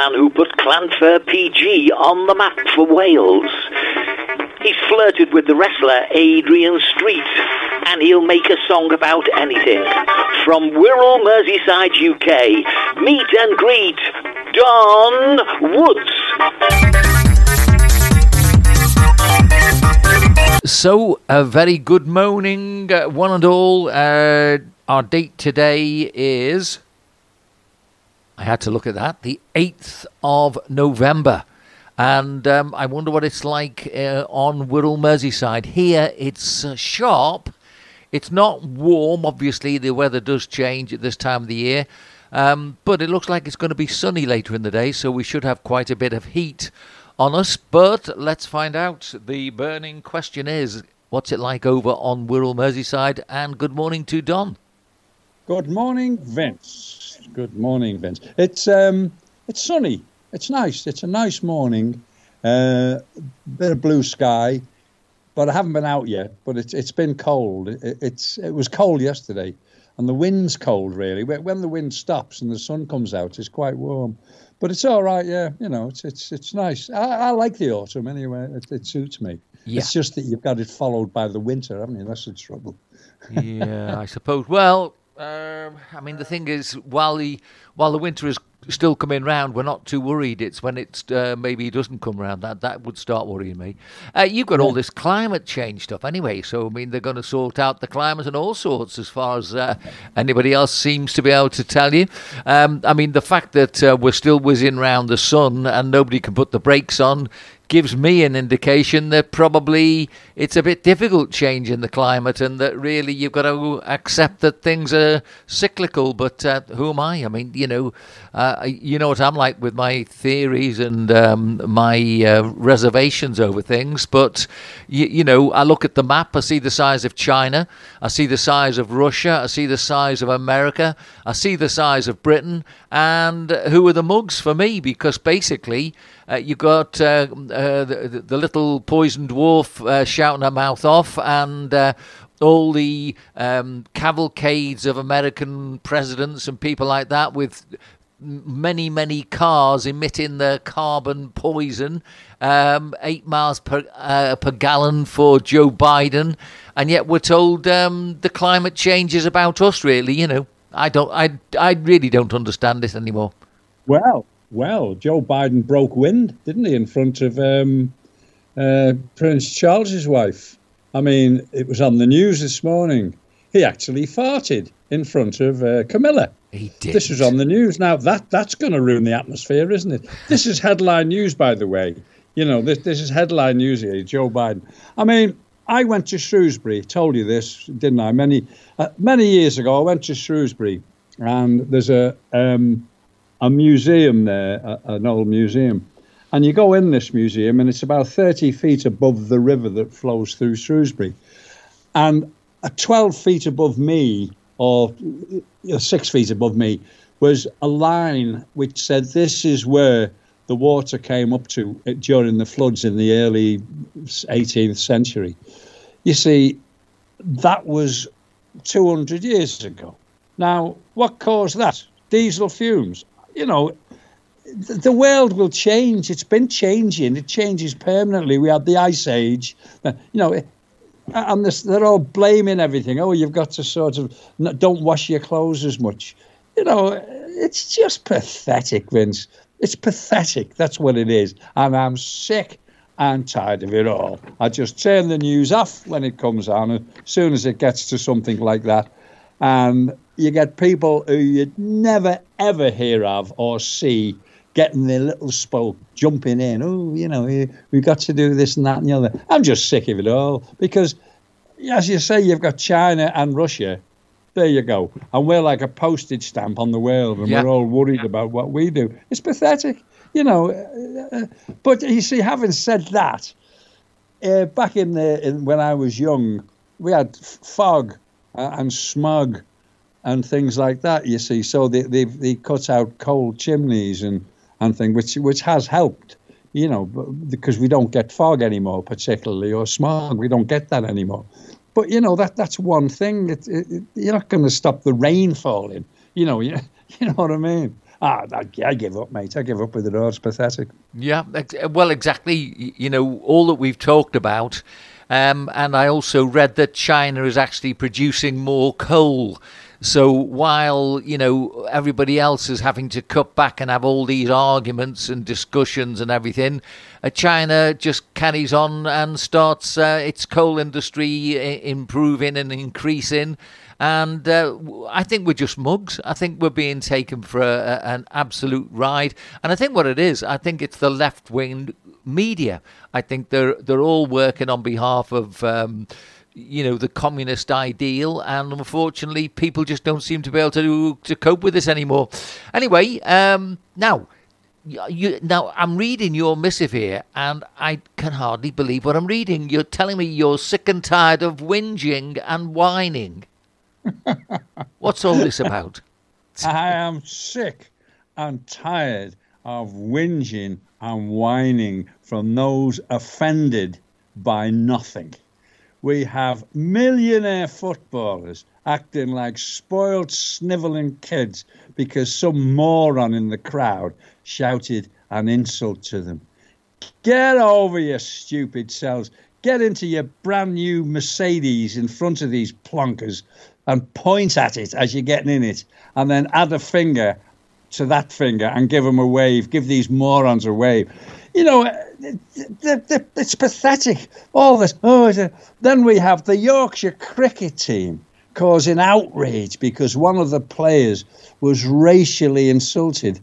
man who put Llanfair PG on the map for Wales. He's flirted with the wrestler Adrian Street, and he'll make a song about anything. From Wirral, Merseyside, UK, meet and greet Don Woods. So, a very good morning, uh, one and all. Uh, our date today is. I had to look at that. The 8th of November. And um, I wonder what it's like uh, on Wirral Merseyside. Here it's uh, sharp. It's not warm, obviously, the weather does change at this time of the year. Um, but it looks like it's going to be sunny later in the day, so we should have quite a bit of heat on us. But let's find out. The burning question is what's it like over on Wirral Merseyside? And good morning to Don. Good morning, Vince. Good morning, Vince. It's um, it's sunny it's nice. It's a nice morning. Uh, bit of blue sky, but I haven't been out yet. But it's it's been cold. It, it's it was cold yesterday, and the wind's cold really. When the wind stops and the sun comes out, it's quite warm. But it's all right. Yeah, you know, it's it's it's nice. I, I like the autumn anyway. It, it suits me. Yeah. It's just that you've got it followed by the winter, haven't you? That's the trouble. yeah, I suppose. Well, um, I mean, the thing is, while the while the winter is still coming round, we're not too worried. It's when it's uh, maybe it doesn't come round that that would start worrying me. Uh, you've got all this climate change stuff anyway, so I mean they're going to sort out the climate and all sorts as far as uh, anybody else seems to be able to tell you. Um, I mean the fact that uh, we're still whizzing round the sun and nobody can put the brakes on gives me an indication that probably it's a bit difficult changing the climate and that really you've got to accept that things are cyclical. But uh, who am I? I mean, you know, uh, you know what I'm like with my theories and um, my uh, reservations over things. But, you, you know, I look at the map, I see the size of China, I see the size of Russia, I see the size of America, I see the size of Britain, and who are the mugs for me? Because basically, uh, you got uh, uh, the, the, little poison dwarf uh, shouting her mouth off, and uh, all the um, cavalcades of American presidents and people like that with many, many cars emitting the carbon poison, um, eight miles per uh, per gallon for Joe Biden, and yet we're told um, the climate change is about us. Really, you know, I don't, I, I really don't understand this anymore. Well, well, Joe Biden broke wind, didn't he, in front of um, uh, Prince Charles's wife? I mean, it was on the news this morning. He actually farted in front of uh, Camilla. He did. This was on the news. Now that that's going to ruin the atmosphere, isn't it? This is headline news, by the way. You know, this this is headline news here. Joe Biden. I mean, I went to Shrewsbury. Told you this, didn't I? Many uh, many years ago, I went to Shrewsbury, and there's a um, a museum there, a, an old museum. And you go in this museum, and it's about 30 feet above the river that flows through Shrewsbury. And 12 feet above me, or uh, six feet above me, was a line which said, This is where the water came up to uh, during the floods in the early 18th century. You see, that was 200 years ago. Now, what caused that? Diesel fumes you know, the world will change. It's been changing. It changes permanently. We had the ice age. Uh, you know, and this, they're all blaming everything. Oh, you've got to sort of don't wash your clothes as much. You know, it's just pathetic, Vince. It's pathetic. That's what it is. And I'm sick and tired of it all. I just turn the news off when it comes on, as soon as it gets to something like that. And you get people who you'd never ever hear of or see getting their little spoke, jumping in. Oh, you know, we've got to do this and that and the other. I'm just sick of it all because, as you say, you've got China and Russia. There you go. And we're like a postage stamp on the world, and yeah. we're all worried about what we do. It's pathetic, you know. But you see, having said that, uh, back in the in, when I was young, we had fog and smog and things like that. You see, so they they they cut out coal chimneys and and things, which which has helped. You know, because we don't get fog anymore, particularly or smog. We don't get that anymore. But you know that that's one thing. It, it, you're not going to stop the rain falling. You know, you, you know what I mean. Ah, I, I give up, mate. I give up with it all. It's pathetic. Yeah, well, exactly. You know, all that we've talked about. Um, and I also read that China is actually producing more coal. So while you know everybody else is having to cut back and have all these arguments and discussions and everything, uh, China just carries on and starts uh, its coal industry uh, improving and increasing. And uh, I think we're just mugs. I think we're being taken for a, a, an absolute ride. And I think what it is, I think it's the left wing media. I think they're they're all working on behalf of. Um, you know the communist ideal, and unfortunately, people just don't seem to be able to to cope with this anymore. Anyway, um, now. You, now I'm reading your missive here, and I can hardly believe what I'm reading. You're telling me you're sick and tired of whinging and whining. What's all this about? I am sick and tired of whinging and whining from those offended by nothing. We have millionaire footballers acting like spoiled, snivelling kids because some moron in the crowd shouted an insult to them. Get over your stupid selves. Get into your brand new Mercedes in front of these plonkers and point at it as you're getting in it, and then add a finger to that finger and give them a wave, give these morons a wave. You know, it's pathetic. All this. Oh, then we have the Yorkshire cricket team causing outrage because one of the players was racially insulted.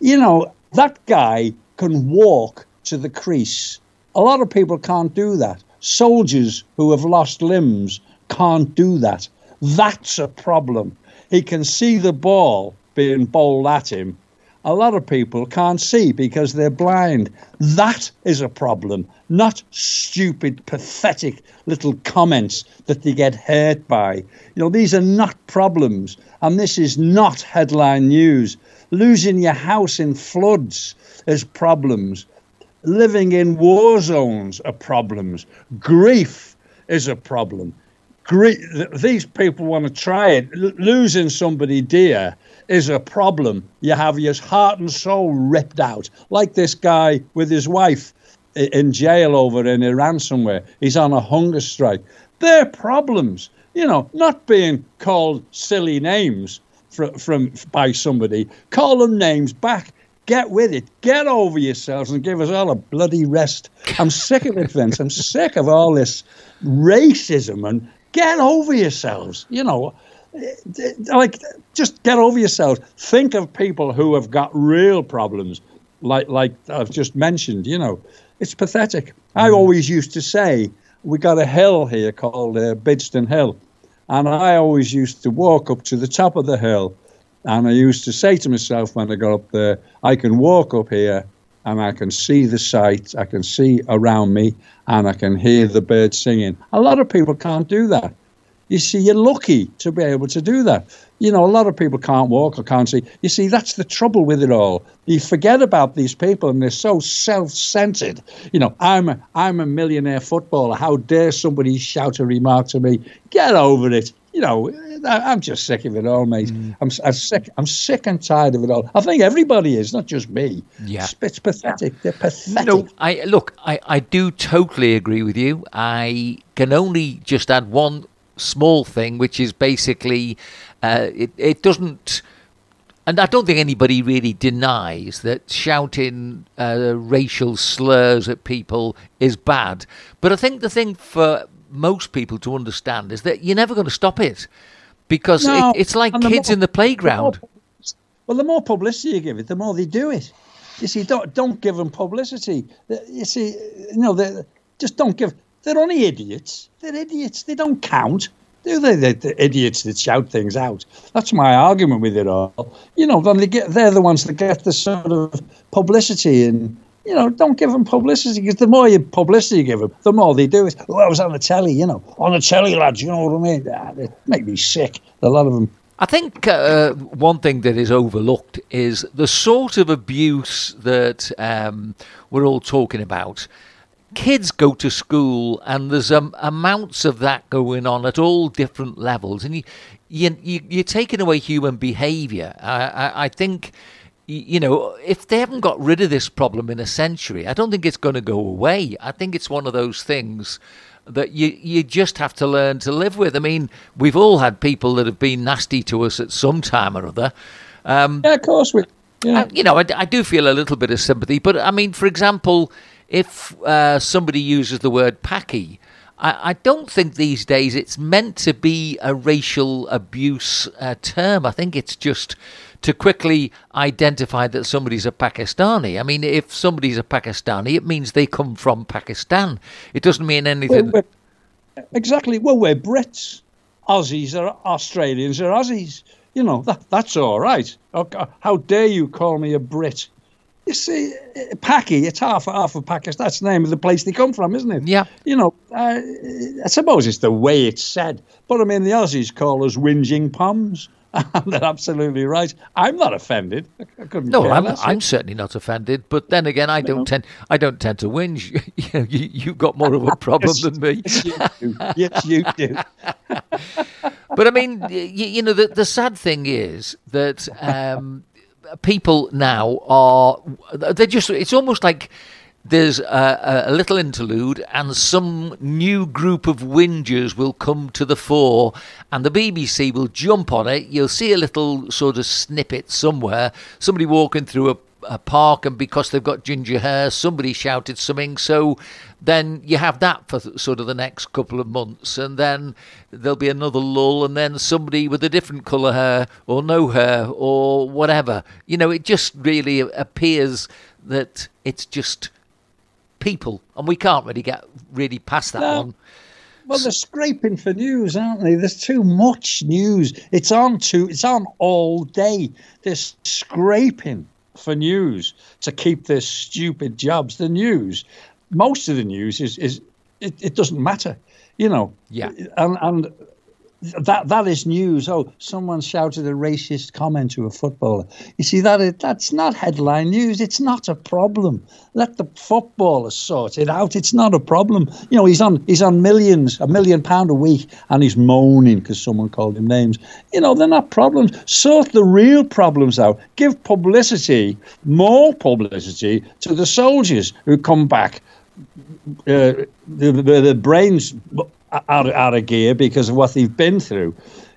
You know, that guy can walk to the crease. A lot of people can't do that. Soldiers who have lost limbs can't do that. That's a problem. He can see the ball being bowled at him. A lot of people can't see because they're blind. That is a problem, not stupid, pathetic little comments that they get hurt by. You know, these are not problems, and this is not headline news. Losing your house in floods is problems. Living in war zones are problems. Grief is a problem these people want to try it. L- losing somebody dear is a problem. You have your heart and soul ripped out, like this guy with his wife in jail over in Iran somewhere. He's on a hunger strike. They're problems, you know, not being called silly names from, from by somebody. Call them names back. Get with it. Get over yourselves and give us all a bloody rest. I'm sick of it, Vince. I'm sick of all this racism and Get over yourselves. You know, like just get over yourselves. Think of people who have got real problems, like like I've just mentioned. You know, it's pathetic. I mm. always used to say we got a hill here called uh, Bidston Hill, and I always used to walk up to the top of the hill, and I used to say to myself when I got up there, I can walk up here and I can see the sights, I can see around me, and I can hear the birds singing. A lot of people can't do that. You see, you're lucky to be able to do that. You know, a lot of people can't walk or can't see. You see, that's the trouble with it all. You forget about these people, and they're so self-centered. You know, I'm a, I'm a millionaire footballer. How dare somebody shout a remark to me? Get over it you know, I'm just sick of it all, mate. Mm. I'm, I'm, sick. I'm sick and tired of it all. I think everybody is, not just me. Yeah, it's, it's pathetic. They're pathetic. No, I look. I, I do totally agree with you. I can only just add one small thing, which is basically, uh, it it doesn't. And I don't think anybody really denies that shouting uh, racial slurs at people is bad. But I think the thing for most people to understand is that you're never going to stop it because no, it, it's like kids more, in the playground. The more, well, the more publicity you give it, the more they do it. You see, don't don't give them publicity. You see, you know, just don't give. They're only idiots. They're idiots. They don't count. Do they? They're the idiots that shout things out. That's my argument with it all. You know, they get, they're the ones that get the sort of publicity and you know, don't give them publicity because the more you publicity you give them, the more they do it. Oh, I was on the telly, you know, on the telly, lads. You know what I mean? Ah, they make me sick. A lot of them. I think uh, one thing that is overlooked is the sort of abuse that um, we're all talking about. Kids go to school, and there's um, amounts of that going on at all different levels, and you, you, you, are taking away human behaviour. I, I, I think you know, if they haven't got rid of this problem in a century, I don't think it's going to go away. I think it's one of those things that you you just have to learn to live with. I mean, we've all had people that have been nasty to us at some time or other. Um, yeah, of course we. Yeah. I, you know, I, I, do feel a little bit of sympathy, but I mean, for example, if uh, somebody uses the word "packy," I, I, don't think these days it's meant to be a racial abuse uh, term. I think it's just to quickly identify that somebody's a Pakistani. I mean, if somebody's a Pakistani, it means they come from Pakistan. It doesn't mean anything. Well, exactly. Well, we're Brits. Aussies are Australians are Aussies. You know, that, that's all right. How dare you call me a Brit? You see, Paki, it's half half of Pakistan. That's the name of the place they come from, isn't it? Yeah. You know, uh, I suppose it's the way it's said. But I mean, the Aussies call us whinging poms. They're absolutely right. I'm not offended. I couldn't. No, I'm, I'm certainly not offended. But then again, I don't no. tend. I don't tend to whinge. you, you, have got more of a problem yes, than me. Yes, you do. Yes, you do. but I mean, you, you, know, the the sad thing is that um, people now are. They're just. It's almost like there's a, a, little interlude, and some new group of whingers will come to the fore, and the BBC will jump on it. You'll see a little sort of snippet somewhere, somebody walking through a, a park, and because they've got ginger hair, somebody shouted something. So then you have that for sort of the next couple of months, and then there'll be another lull, and then somebody with a different colour hair, or no hair, or whatever. You know, it just really appears that it's just people, and we can't really get really past that no. one. Well, they're scraping for news, aren't they? There's too much news. It's on too. It's on all day. They're scraping for news to keep their stupid jobs. The news, most of the news is is it, it doesn't matter, you know. Yeah. And and that that is news. Oh, someone shouted a racist comment to a footballer. You see that that's not headline news. It's not a problem. Let the footballer sort it out. It's not a problem. You know, he's on he's on millions, a million pound a week, and he's moaning because someone called him names. You know, they're not problems. Sort the real problems out. Give publicity, more publicity to the soldiers who come back. Uh, the, the, the brains out, out of gear because of what they've been through.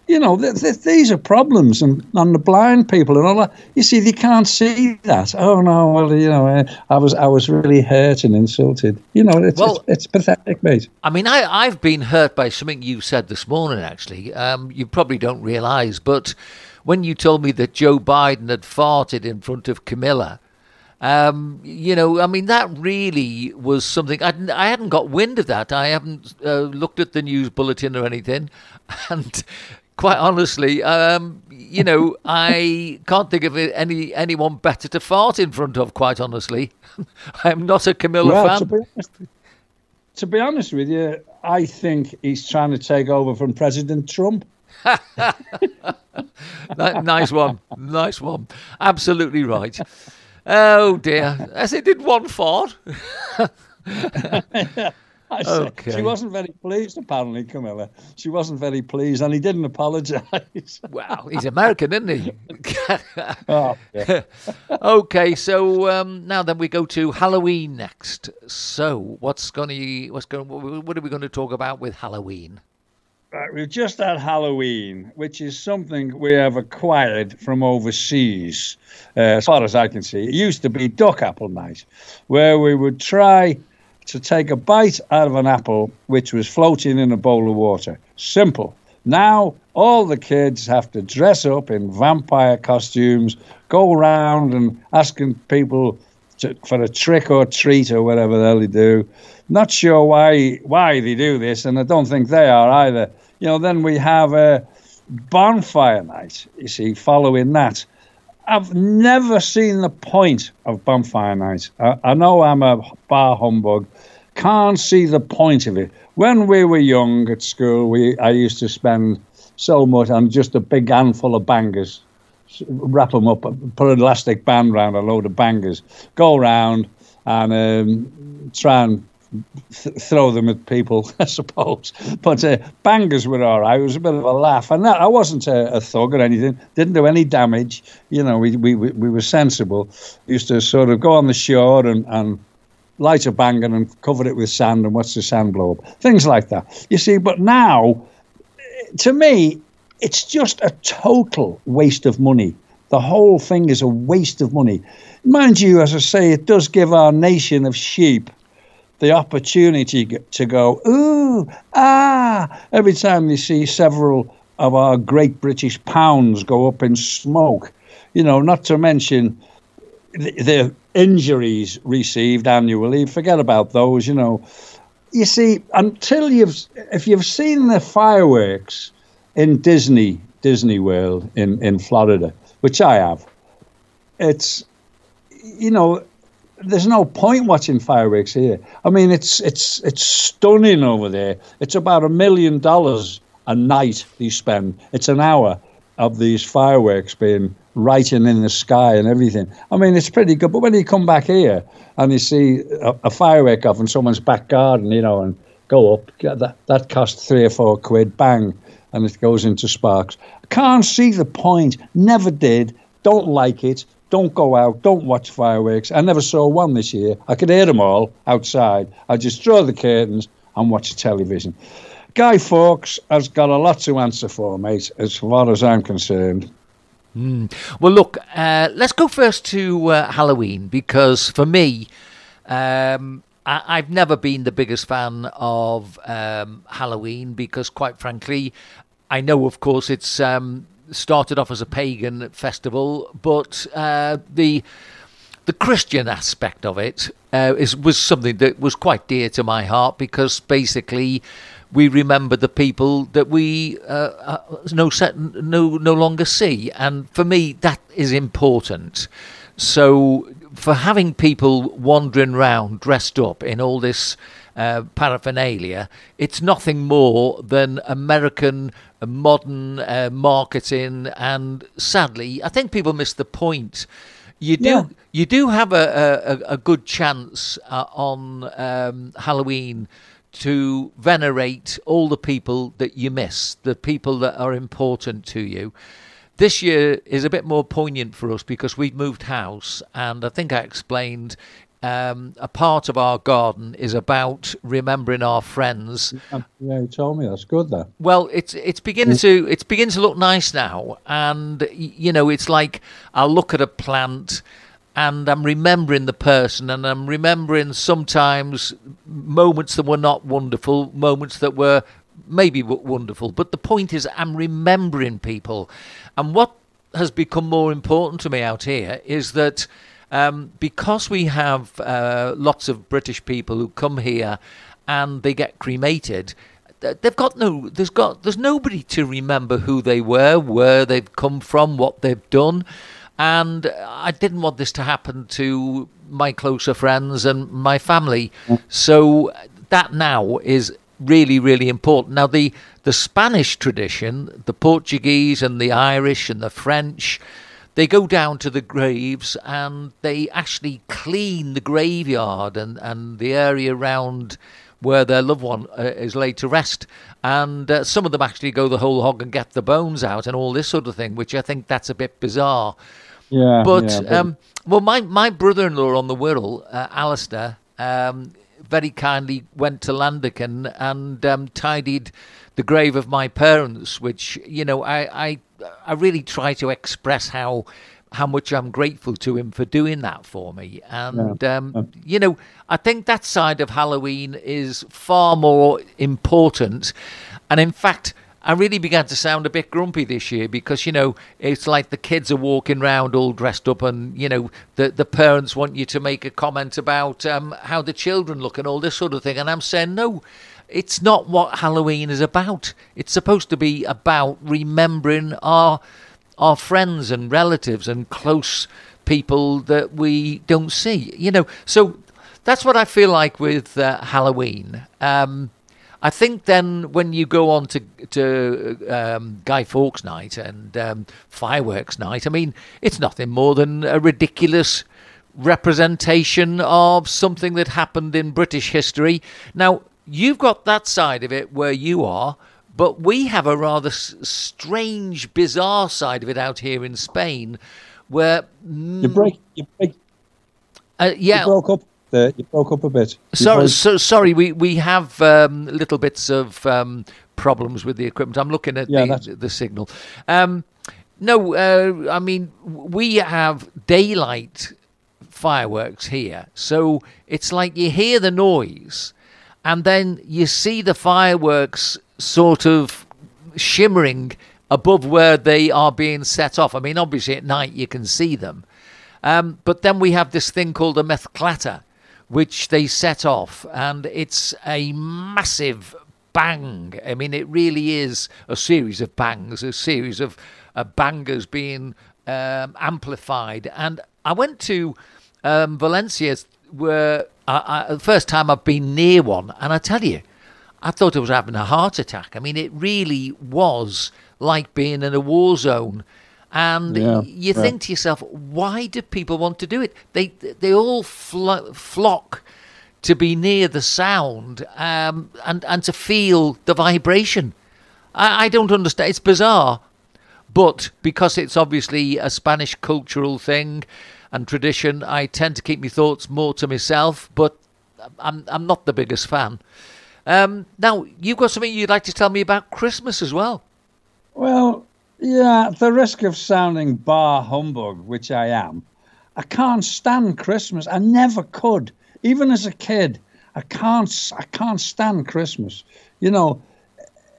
You know, th- th- these are problems, and, and the blind people and all that. You see, they can't see that. Oh no, well, you know, uh, I was I was really hurt and insulted. You know, it's well, it's, it's, pathetic, mate. I mean, I I've been hurt by something you said this morning. Actually, um, you probably don't realise, but when you told me that Joe Biden had farted in front of Camilla, um, you know, I mean, that really was something. I, I hadn't got wind of that. I haven't uh, looked at the news bulletin or anything. And quite honestly, um, you know, I can't think of any anyone better to fart in front of, quite honestly. I'm not a Camilla well, fan. To be, honest, to be honest with you, I think he's trying to take over from President Trump. nice one. Nice one. Absolutely right. Oh dear. As it did one fart. okay. She wasn't very pleased, apparently, Camilla. She wasn't very pleased, and he didn't apologise. well, he's American, isn't he? oh, okay, so um, now then we go to Halloween next. So, what's going to what's going? What are we going to talk about with Halloween? Right, we've just had Halloween, which is something we have acquired from overseas, uh, as far as I can see. It used to be duck apple night, where we would try to take a bite out of an apple which was floating in a bowl of water. Simple. Now, all the kids have to dress up in vampire costumes, go around and asking people to, for a trick or treat or whatever the hell they do. Not sure why why they do this, and I don't think they are either you know, then we have a bonfire night, you see, following that. I've never seen the point of bonfire night. I, I know I'm a bar humbug, can't see the point of it. When we were young at school, we I used to spend so much on just a big handful of bangers, wrap them up, put an elastic band around a load of bangers, go around and um, try and th- throw them at people, I suppose. But uh, bangers were all right. It was a bit of a laugh, and that, I wasn't a, a, thug or anything. Didn't do any damage. You know, we we we were sensible. Used to sort of go on the shore and and light a banger and cover it with sand and watch the sand blow up. Things like that. You see, but now, to me, it's just a total waste of money. The whole thing is a waste of money. Mind you, as I say, it does give our nation of sheep the opportunity to go, ooh, ah, every time they see several of our great British pounds go up in smoke. You know, not to mention the, the injuries received annually. Forget about those, you know. You see, until you've, if you've seen the fireworks in Disney, Disney World in, in Florida, which I have, it's, you know, there's no point watching fireworks here. I mean, it's it's it's stunning over there. It's about a million dollars a night you spend. It's an hour of these fireworks being writing in the sky and everything. I mean, it's pretty good. But when you come back here and you see a, a firework off in someone's back garden, you know, and go up, that that costs three or four quid, bang, and it goes into sparks. I can't see the point. Never did. Don't like it. Don't go out. Don't watch fireworks. I never saw one this year. I could hear them all outside. I just draw the curtains and watch the television. Guy Fawkes has got a lot to answer for, mate, as far as I'm concerned. Mm. Well, look, uh, let's go first to uh, Halloween because for me, um, I- have never been the biggest fan of um, Halloween because, quite frankly, I know, of course, it's um, started off as a pagan festival, but uh, the the Christian aspect of it uh, is, was something that was quite dear to my heart because basically we remember the people that we uh, uh no, no, no longer see. And for me, that is important. So, for having people wandering around dressed up in all this uh, paraphernalia, it's nothing more than American modern uh, marketing. And sadly, I think people miss the point. You do yeah. you do have a, a, a good chance uh, on um, Halloween to venerate all the people that you miss, the people that are important to you. This year is a bit more poignant for us because we've moved house, and I think I explained um, a part of our garden is about remembering our friends. Yeah, you told me that's good. Though. Well, it's it's beginning to it's beginning to look nice now, and you know, it's like I'll look at a plant and I'm remembering the person, and I'm remembering sometimes moments that were not wonderful, moments that were maybe wonderful. But the point is, I'm remembering people. And what has become more important to me out here is that um, because we have uh, lots of British people who come here and they get cremated, they've got no there's got there's nobody to remember who they were where they've come from what they've done and I didn't want this to happen to my closer friends and my family. So that now is really, really important. Now, the, the Spanish tradition, the Portuguese and the Irish and the French, they go down to the graves and they actually clean the graveyard and, and the area around where their loved one uh, is laid to rest. And uh, some of them actually go the whole hog and get the bones out and all this sort of thing, which I think that's a bit bizarre. Yeah. But, yeah, but... Um, well, my, my brother in law on the Wirral, uh, Alistair, um, very kindly went to Landican and um, tidied the grave of my parents, which, you know, I, I, I really try to express how how much I'm grateful to him for doing that for me. And, yeah. um, you know, I think that side of Halloween is far more important. And in fact, I really began to sound a bit grumpy this year because you know it's like the kids are walking around all dressed up, and you know the the parents want you to make a comment about um, how the children look and all this sort of thing, and I'm saying no. It's not what Halloween is about. It's supposed to be about remembering our our friends and relatives and close people that we don't see. You know, so that's what I feel like with uh, Halloween. Um, I think then when you go on to to um, Guy Fawkes night and um, fireworks night, I mean, it's nothing more than a ridiculous representation of something that happened in British history. Now, you've got that side of it where you are, but we have a rather s- strange, bizarre side of it out here in Spain, where You break, you break, uh, you yeah. broke up there. You broke up a bit. Sorry, so sorry. We we have um, little bits of um, problems with the equipment. I'm looking at Yeah, the, the signal. Um, no, uh, I mean we have daylight fireworks here, so it's like you hear the noise, and then you see the fireworks sort of shimmering above where they are being set off. I mean, obviously at night you can see them. Um, but then we have this thing called a mascletà, which they set off, and it's a massive bang. I mean, it really is a series of bangs, a series of uh, bangers being um, amplified. And I went to um, Valencia, where I, I, the first time I've been near one, and I tell you, I thought I was having a heart attack. I mean, it really was like being in a war zone. And Yeah, you think to yourself, why do people want to do it? They they all flo- flock to be near the sound um, and and to feel the vibration. I, I don't understand. It's bizarre, but because it's obviously a Spanish cultural thing and tradition, I tend to keep my thoughts more to myself. But I'm I'm not the biggest fan. Um, now you've got something you'd like to tell me about Christmas as well. Well, yeah, at the risk of sounding bar humbug, which I am, I can't stand Christmas. I never could, even as a kid. I can't. I can't stand Christmas. You know,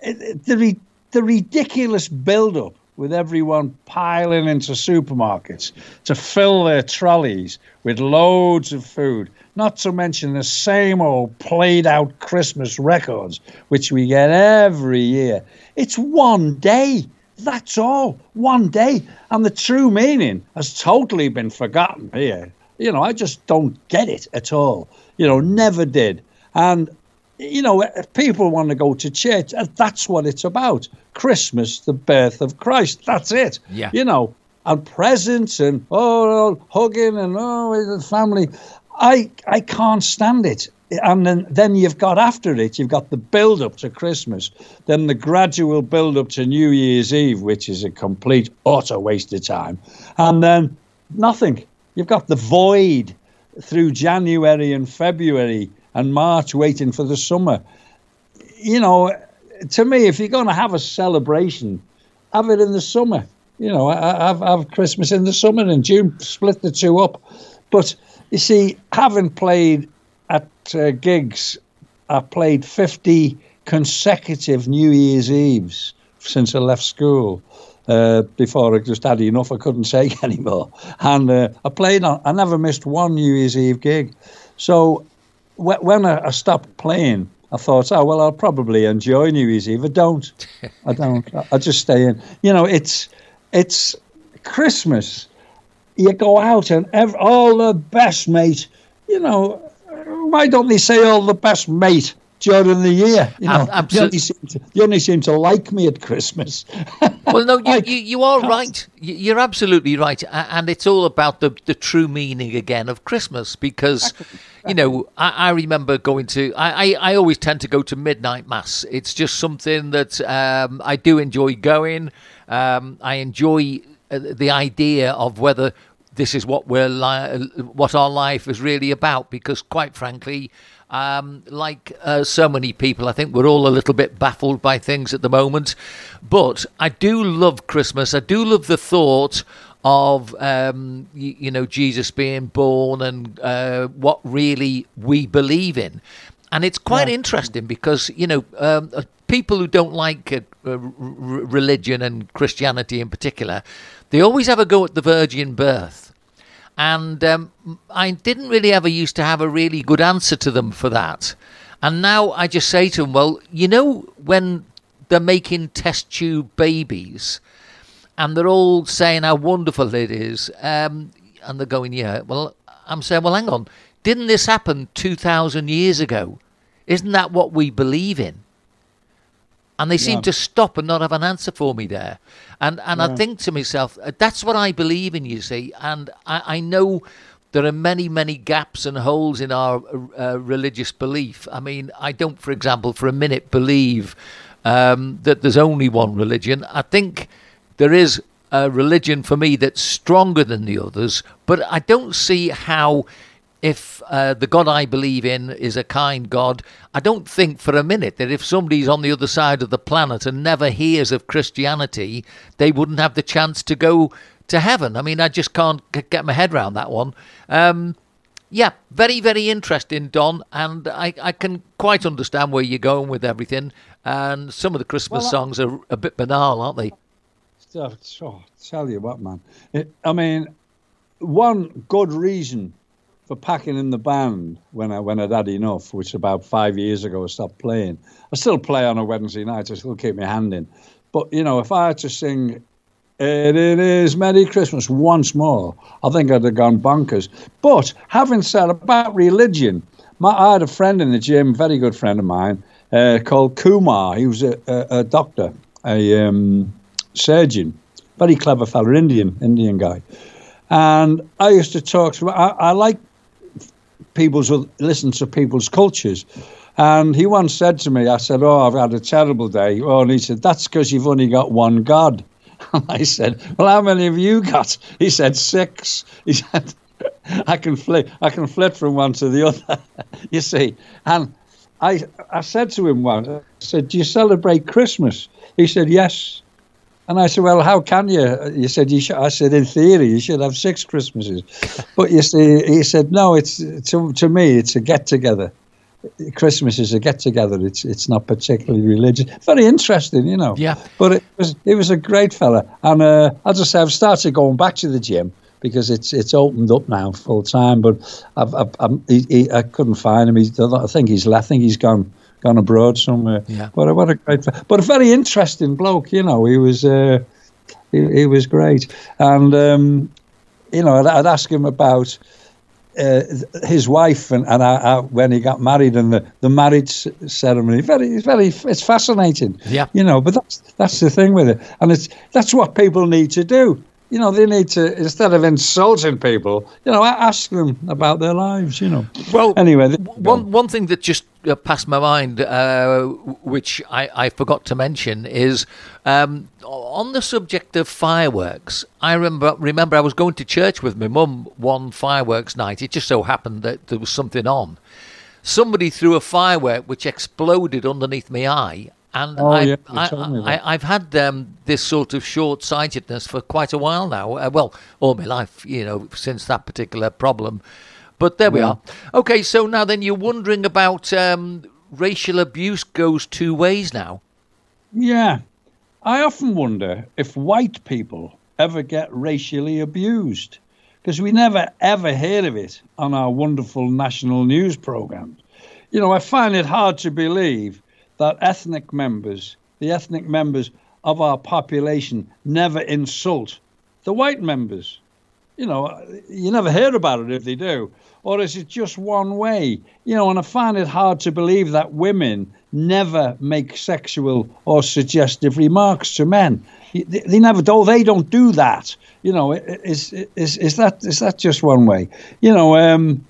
it, it- the the ridiculous build-up with everyone piling into supermarkets to fill their trolleys with loads of food. Not to mention the same old played-out Christmas records, which we get every year. It's one day. That's all. One day. And the true meaning has totally been forgotten here. You know, I just don't get it at all. You know, never did. And, you know, if people want to go to church, uh, that's what it's about. Christmas, the birth of Christ. That's it. Yeah. You know, and presents and, oh, hugging and, oh, the family. I, I can't stand it and then, then you've got after it, you've got the build up to Christmas, then the gradual build up to New Year's Eve, which is a complete utter waste of time, and then nothing. You've got the void through January and February and March waiting for the summer. You know, to me, if you're going to have a celebration, have it in the summer. You know, ha- have, have Christmas in the summer and June, split the two up. But you see, having played at uh, gigs, I played 50 consecutive New Year's Eves since I left school. Uh, before I just had enough, I couldn't take anymore. And uh, I played on, I never missed one New Year's Eve gig. So wh- when I, I stopped playing, I thought, oh, well, I'll probably enjoy New Year's Eve. I don't. I don't. I- I just stay in. You know, it's, it's Christmas. You go out and ev- all the best, mate. You know, why don't they say all the best, mate? During the year, you know, Ab- you, only seem to, you only seem to like me at Christmas. Well, no, you, you, you are right. You- You're absolutely right. And it's all about the, the true meaning again of Christmas because, you know, I, I remember going to, I, I, I always tend to go to midnight mass. It's just something that um, I do enjoy going. Um, I enjoy uh, the idea of whether this is what we're li- what our life is really about because quite frankly um, like uh, so many people, I think we're all a little bit baffled by things at the moment. But I do love Christmas. I do love the thought of um, you, you know Jesus being born and uh, what really we believe in. And it's quite interesting because you know um, uh, people who don't like uh, r- religion and Christianity in particular, they always have a go at the virgin birth. And um, I didn't really ever used to have a really good answer to them for that. And now I just say to them, well, you know, when they're making test tube babies and they're all saying how wonderful it is, um, and they're going, yeah, well, I'm saying, well, hang on, didn't this happen 2,000 years ago? Isn't that what we believe in? And they seem Yeah. to stop and not have an answer for me there. And and I think to myself, uh, that's what I believe in. You see, and I, I know there are many, many gaps and holes in our uh, religious belief. I mean, I don't, for example, for a minute believe um, that there's only one religion. I think there is a religion for me that's stronger than the others, but I don't see how. If uh, the God I believe in is a kind God, I don't think for a minute that if somebody's on the other side of the planet and never hears of Christianity, they wouldn't have the chance to go to heaven. I mean, I just can't get my head around that one. Um, yeah, very, very interesting, Don, and I, I can quite understand where you're going with everything. And some of the Christmas well, songs are a bit banal, aren't they? Oh, tell you what, man. It, I mean, one good reason for packing in the band when I when I'd had enough, which about five years ago I stopped playing. I still play on a Wednesday night. I still keep my hand in. But you know, if I had to sing it is Merry Christmas once more. I think I'd have gone bonkers. But having said about religion, my, I had a friend in the gym, very good friend of mine, uh, called Kumar. He was a, a, a doctor, a um, surgeon, very clever fellow, Indian Indian guy. And I used to talk to. I, I like people's listen to people's cultures. And he once said to me, I said, "Oh, I've had a terrible day." Oh, and he said, "That's because you've only got one God." I said, "Well, how many have you got?" He said, six. He said, "I can flip, I can flip from one to the other." you see, and I, I said to him once, I said, "Do you celebrate Christmas?" He said, "Yes." And I said, "Well, how can you?" He said, "You should." I said, "In theory, you should have six Christmases." but you see, he said, "No, it's to to me, it's a get together." Christmas is a get together. It's it's not particularly religious. Very interesting, you know. Yeah. But it was it was a great fella, and uh, as I say, I've started going back to the gym because it's it's opened up now full time. But I've, I've, I've he, he, I couldn't find him. He's, I think he's I think he's gone gone abroad somewhere. Yeah. But what a great, but a very interesting bloke. You know, he was uh, he, he was great, and um, you know, I'd, I'd ask him about uh, his wife and, and I, I, when he got married and the, the marriage ceremony very very it's fascinating yeah you know but that's that's the thing with it and it's that's what people need to do you know they need to instead of insulting people you know ask them about their lives you know well anyway one one thing that just uh, passed my mind uh, which I, I forgot to mention is um, on the subject of fireworks, I remember remember I was going to church with my mum one fireworks night. It just so happened that there was something on. Somebody threw a firework which exploded underneath my eye, and oh, I've, yeah, I, have had um, this sort of short-sightedness for quite a while now. Uh, well, all my life, you know, since that particular problem. But there we are. Okay, so now then you're wondering about um, racial abuse goes two ways now. Yeah, I often wonder if white people ever get racially abused because we never ever hear of it on our wonderful national news programs. You know, I find it hard to believe that ethnic members, the ethnic members of our population, never insult the white members. You know, you never hear about it if they do. Or is it just one way? You know, and I find it hard to believe that women never make sexual or suggestive remarks to men. They, never do. They don't do that. You know, is is is that is that just one way? You know, um,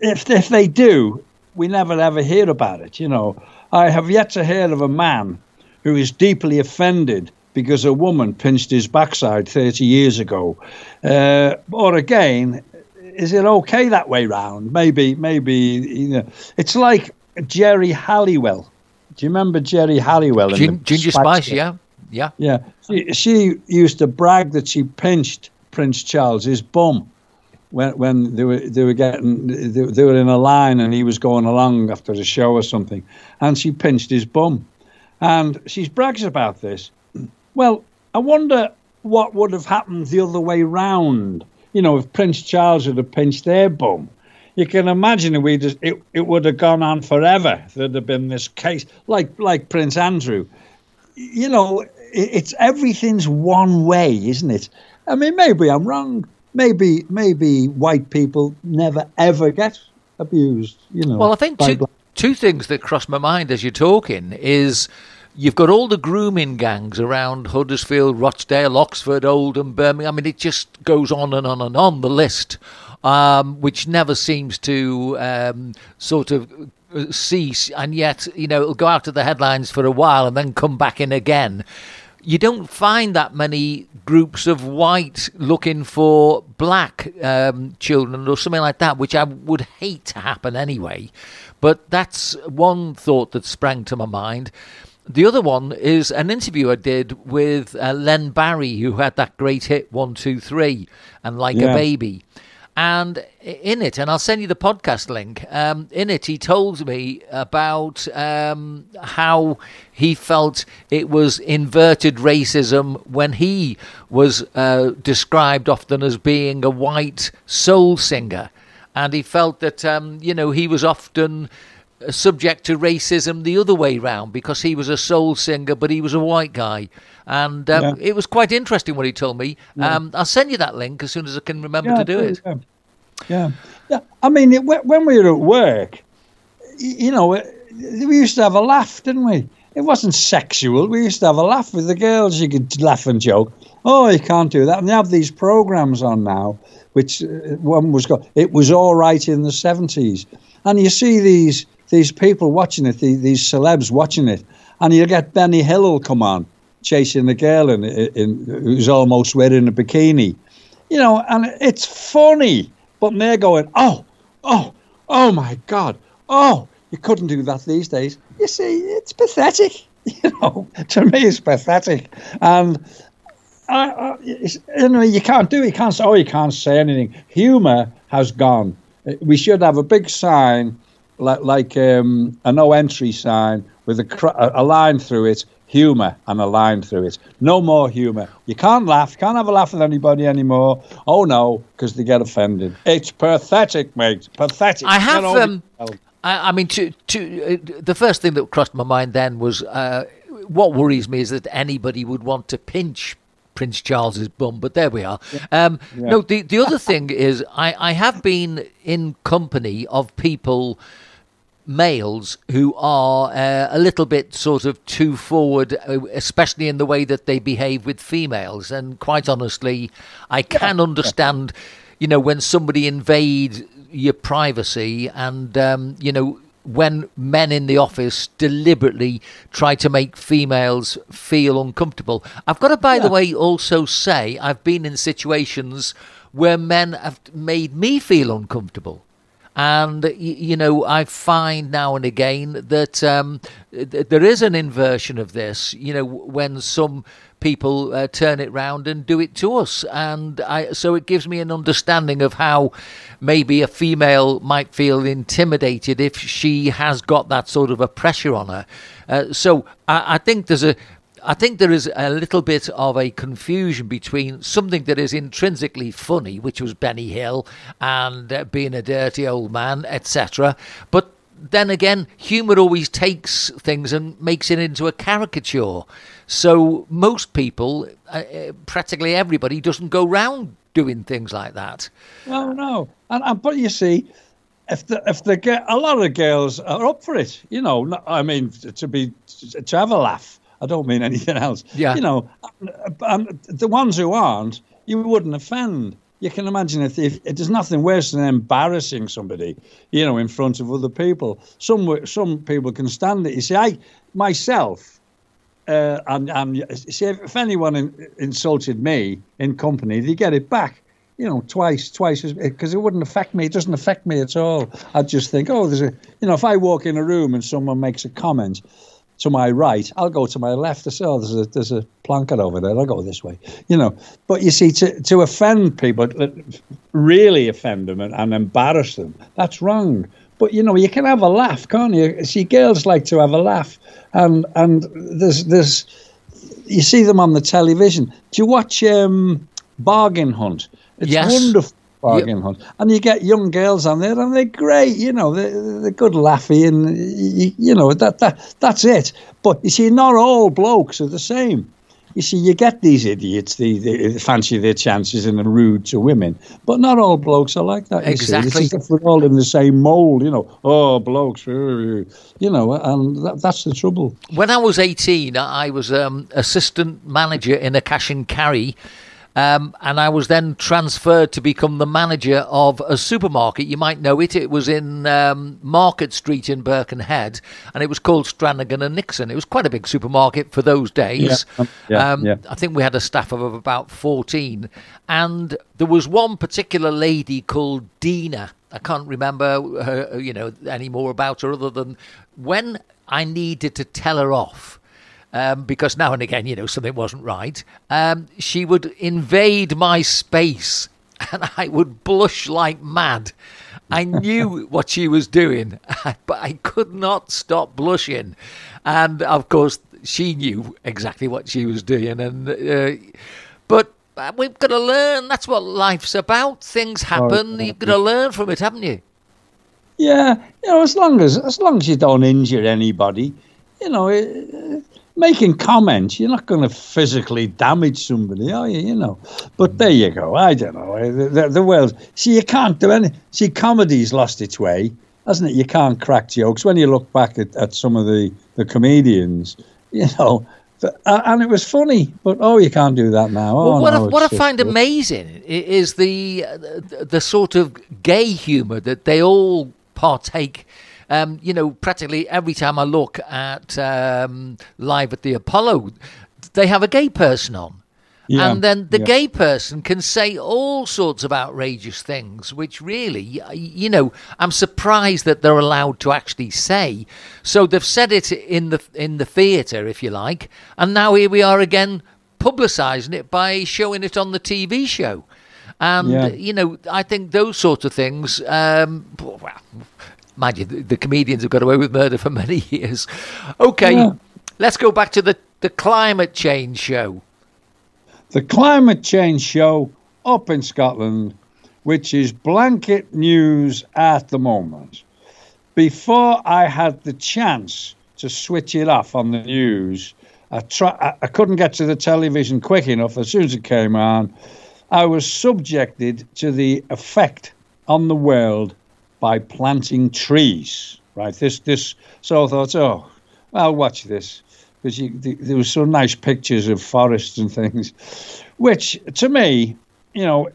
if if they do, we never ever hear about it. You know, I have yet to hear of a man who is deeply offended because a woman pinched his backside 30 years ago. Uh, or again, is it okay that way round? Maybe, maybe, you know, it's like Geri Halliwell. Do you remember Geri Halliwell? Gin, Ginger Spice, yeah. Yeah. Yeah. She, she, used to brag that she pinched Prince Charles's bum when when they were they were getting they, they were in a line and he was going along after the show or something, and she pinched his bum, and she brags about this. Well, I wonder what would have happened the other way round. You know, if Prince Charles had have pinched their bum, you can imagine we just it, it would have gone on forever. There'd have been this case like like Prince Andrew. You know, it, it's everything's one way, isn't it? I mean, maybe I'm wrong. Maybe maybe white people never ever get abused. You know. Well, I think two, two things that cross my mind as you're talking is You've got all the grooming gangs around Huddersfield, Rochdale, Oxford, Oldham, Birmingham. I mean, it just goes on and on and on the list, um, which never seems to um, sort of uh, cease. And yet, you know, it'll go out of the headlines for a while and then come back in again. You don't find that many groups of white looking for black um, children or something like that, which I would hate to happen anyway. But that's one thought that sprang to my mind. The other one is an interview I did with uh, Len Barry, who had that great hit One Two Three and Like yeah. a Baby. And in it, and I'll send you the podcast link. Um, in it, he told me about um, how he felt it was inverted racism when he was uh, described often as being a white soul singer, and he felt that um, you know he was often subject to racism the other way round because he was a soul singer, but he was a white guy. And um, yeah. it was quite interesting what he told me. Yeah. Um, I'll send you that link as soon as I can remember yeah, to do it. Yeah. yeah. I mean, it, when we were at work, you know, we used to have a laugh, didn't we? It wasn't sexual. We used to have a laugh with the girls. You could laugh and joke. Oh, you can't do that. And they have these programs on now, which uh, one was called, It Was All Right in the 70s. And you see these these people watching it, the, these celebs watching it, and you get Benny Hill come on chasing the girl in, in, who's almost wearing a bikini, you know, and it's funny, but they're going, oh, oh, oh my God, oh, you couldn't do that these days. You see, it's pathetic. You know, to me, it's pathetic, and I, I, you know, you can't do it. You can't oh, you can't say anything. Humor has gone. We should have a big sign like, like um, a no entry sign with a, a line through it, humour, and a line through it. No more humour. You can't laugh. Can't have a laugh with anybody anymore. Oh no, because they get offended. It's pathetic, mate. Pathetic. I have. Um, I, I, mean, to, to uh, the first thing that crossed my mind then was uh, what worries me is that anybody would want to pinch Prince Charles's bum, but there we are. Um, yeah. No, the, the other thing is I, I have been in company of people males who are uh, a little bit sort of too forward, uh, especially in the way that they behave with females. And quite honestly, I can understand, you know, when somebody invades your privacy and, um, you know, when men in the office deliberately try to make females feel uncomfortable. I've got to, by yeah. the way, also say I've been in situations where men have made me feel uncomfortable. And, you know, I find now and again that um, there is an inversion of this, you know, when some people uh, turn it round and do it to us. And I, so it gives me an understanding of how maybe a female might feel intimidated if she has got that sort of a pressure on her. Uh, so I, I think there's a I think there is a little bit of a confusion between something that is intrinsically funny, which was Benny Hill and uh, being a dirty old man, etc. But then again, humour always takes things and makes it into a caricature. So most people, uh, uh practically everybody, doesn't go round doing things like that. No, no, and, and but you see, if the if the a lot of girls are up for it, you know. I mean, to be to have a laugh I don't mean anything else. Yeah. You know, and the ones who aren't, you wouldn't offend. You can imagine if, if, if, there's nothing worse than embarrassing somebody, you know, in front of other people. Some some people can stand it. You see, I myself, uh, and and see if anyone in, insulted me in company, they get it back you know, twice, twice, as because it wouldn't affect me. It doesn't affect me at all. I'd just think, oh, there's a, you know, if I walk in a room and someone makes a comment, to my right, I'll go to my left. I say, oh, there's a, there's a planket over there. I'll go this way. You know, but you see, to, to offend people, really offend them and, and embarrass them, that's wrong. But, you know, you can have a laugh, can't you? See, girls like to have a laugh. And, and there's, there's, you see them on the television. Do you watch um, Bargain Hunt? It's yes. wonderful bargain yep. hunt. And you get young girls on there, and they're great. You know, they're, they're good laughy, and you, you, know that that that's it. But you see, not all blokes are the same. you see, you get these idiots, they, they fancy their chances and are rude to women, but not all blokes are like that. Exactly. It's we're all in the same mould, you know. Oh, blokes, you know, and that, that's the trouble. When I was 18, I was um, assistant manager in a cash and carry um, and I was then transferred to become the manager of a supermarket. You might know it. It was in um, Market Street in Birkenhead, and it was called Stranagan and Nixon. It was quite a big supermarket for those days. Yeah, um, yeah, um, yeah. I think we had a staff of about 14. And there was one particular lady called Dina. I can't remember her, you know, any more about her other than when I needed to tell her off um, because now and again, you know, something wasn't right, um, she would invade my space and I would blush like mad. I knew what she was doing, but I could not stop blushing. And of course, she knew exactly what she was doing. And uh, but uh, we've got to learn. That's what life's about. Things happen. You've got to learn from it, haven't you? Yeah, you know, as long as as long as you don't injure anybody, you know, it, making comments, you're not going to physically damage somebody, are you? You know. But mm. there you go. I don't know. The, the, the world. See, you can't do any. See, comedy's lost its way, hasn't it? You can't crack jokes. When you look back at, at some of the, the comedians, you know, and it was funny, but oh, you can't do that now. Oh, well, what, no, I, what I find amazing is the, uh, the the sort of gay humour that they all partake um, you know, practically every time I look at um, live at the Apollo, they have a gay person on. Yeah, and then the yeah. gay person can say all sorts of outrageous things, which really, you know, I'm surprised that they're allowed to actually say. So they've said it in the in the theatre, if you like, and now here we are again publicising it by showing it on the TV show. And yeah. you know, I think those sorts of things. Um, well, mind you, the, the, comedians have got away with murder for many years. Okay, yeah. let's go back to the, the climate change show. The climate change show up in Scotland, which is blanket news at the moment. Before I had the chance to switch it off on the news, I, try, I couldn't get to the television quick enough. As soon as it came on, I was subjected to the effect on the world by planting trees. Right. This this. So I thought, oh, I'll watch this because there were some nice pictures of forests and things, which to me, you know,